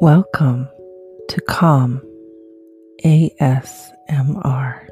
Welcome to Calm ASMR.